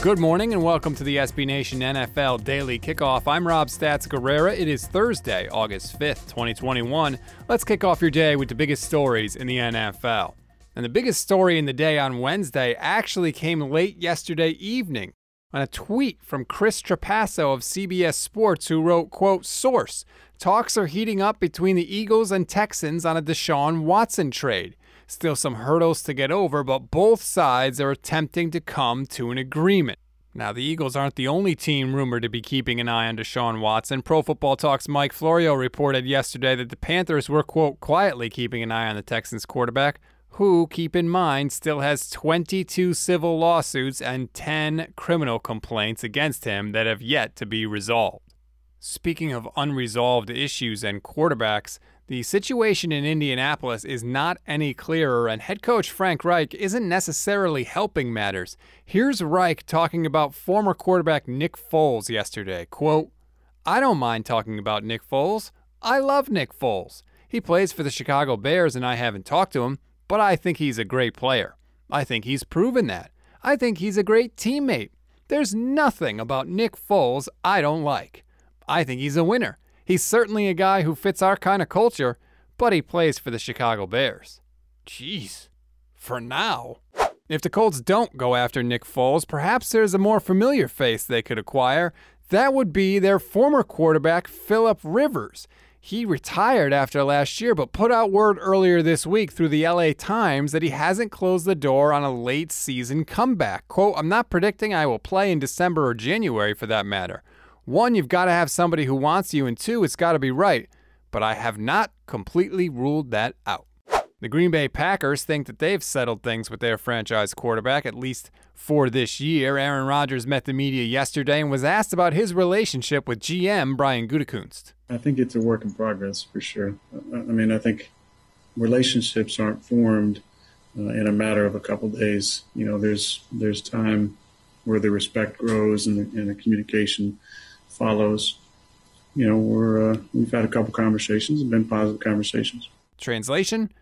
Good morning and welcome to the SB Nation NFL Daily Kickoff. I'm Rob Stats Guerrera. It is Thursday, August 5th, 2021. Let's kick off your day with the biggest stories in the NFL. And the biggest story in the day on Wednesday actually came late yesterday evening on a tweet from Chris Trapasso of CBS Sports who wrote, quote, source, talks are heating up between the Eagles and Texans on a Deshaun Watson trade. Still some hurdles to get over, but both sides are attempting to come to an agreement. Now, the Eagles aren't the only team rumored to be keeping an eye on Deshaun Watson. Pro Football Talk's Mike Florio reported yesterday that the Panthers were, quote, quietly keeping an eye on the Texans quarterback, who, keep in mind, still has 22 civil lawsuits and 10 criminal complaints against him that have yet to be resolved. Speaking of unresolved issues and quarterbacks, the situation in Indianapolis is not any clearer, and head coach Frank Reich isn't necessarily helping matters. Here's Reich talking about former quarterback Nick Foles yesterday. Quote, I don't mind talking about Nick Foles. I love Nick Foles. He plays for the Chicago Bears, and I haven't talked to him, but I think he's a great player. I think he's proven that. I think he's a great teammate. There's nothing about Nick Foles I don't like. I think he's a winner. He's certainly a guy who fits our kind of culture, but he plays for the Chicago Bears. Jeez. For now. If the Colts don't go after Nick Foles, perhaps there's a more familiar face they could acquire. That would be their former quarterback, Philip Rivers. He retired after last year, but put out word earlier this week through the LA Times that he hasn't closed the door on a late season comeback. Quote, I'm not predicting I will play in December or January for that matter. One, you've got to have somebody who wants you, and two, it's got to be right. But I have not completely ruled that out. The Green Bay Packers think that they've settled things with their franchise quarterback, at least for this year. Aaron Rodgers met the media yesterday and was asked about his relationship with GM Brian Gutekunst. I think it's a work in progress for sure. I mean, I think relationships aren't formed uh, in a matter of a couple days. You know, there's there's time where the respect grows and the, and the communication follows. You know, we're uh, we've had a couple conversations been positive conversations. Translation: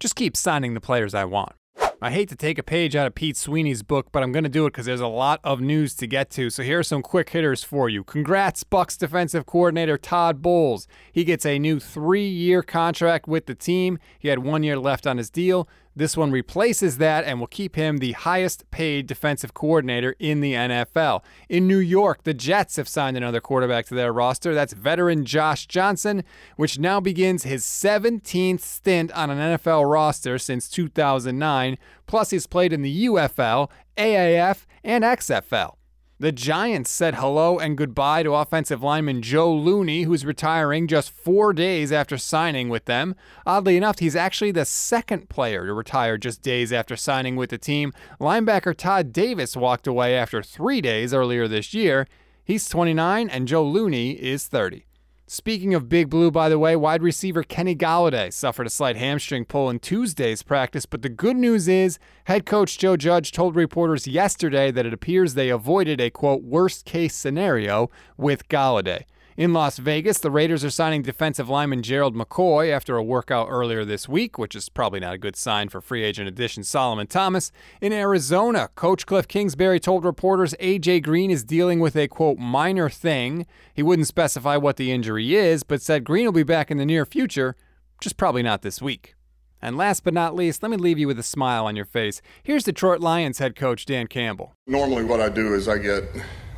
Just keep signing the players I want. I hate to take a page out of Pete Sweeney's book, but I'm going to do it because there's a lot of news to get to. So here are some quick hitters for you. Congrats, Bucs defensive coordinator Todd Bowles. He gets a new three-year contract with the team. He had one year left on his deal. This one replaces that and will keep him the highest paid defensive coordinator in the NFL. In New York, the Jets have signed another quarterback to their roster. That's veteran Josh Johnson, which now begins his 17th stint on an NFL roster since 2009. Plus, he's played in the UFL, AAF, and XFL. The Giants said hello and goodbye to offensive lineman Joe Looney, who's retiring just four days after signing with them. Oddly enough, he's actually the second player to retire just days after signing with the team. Linebacker Todd Davis walked away after three days earlier this year. He's 29 and Joe Looney is 30. Speaking of Big Blue, by the way, wide receiver Kenny Golladay suffered a slight hamstring pull in Tuesday's practice, but the good news is head coach Joe Judge told reporters yesterday that it appears they avoided a quote worst case scenario with Golladay. In Las Vegas, the Raiders are signing defensive lineman Gerald McCoy after a workout earlier this week, which is probably not a good sign for free agent addition Solomon Thomas. In Arizona, coach Cliff Kingsbury told reporters AJ Green is dealing with a quote minor thing. He wouldn't specify what the injury is, but said Green will be back in the near future, just probably not this week. And last but not least, let me leave you with a smile on your face. Here's Detroit Lions head coach Dan Campbell. Normally, what I do is I get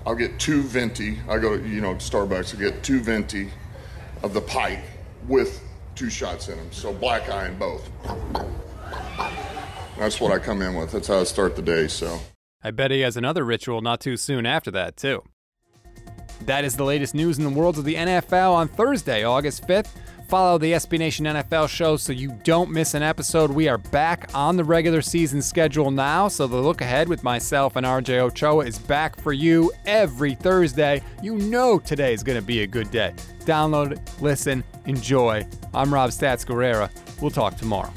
I'll get two venti. I go, to you know, Starbucks. I get two venti of the Pike with two shots in them. So black eye in both. That's what I come in with. That's how I start the day. So I bet he has another ritual not too soon after that too. That is the latest news in the world of the NFL on Thursday, August 5th. Follow the SB Nation NFL show so you don't miss an episode. We are back on the regular season schedule now, so the look ahead with myself and RJ Ochoa is back for you every Thursday. You know today is going to be a good day. Download, listen, enjoy. I'm Rob Stats Guerrera. We'll talk tomorrow.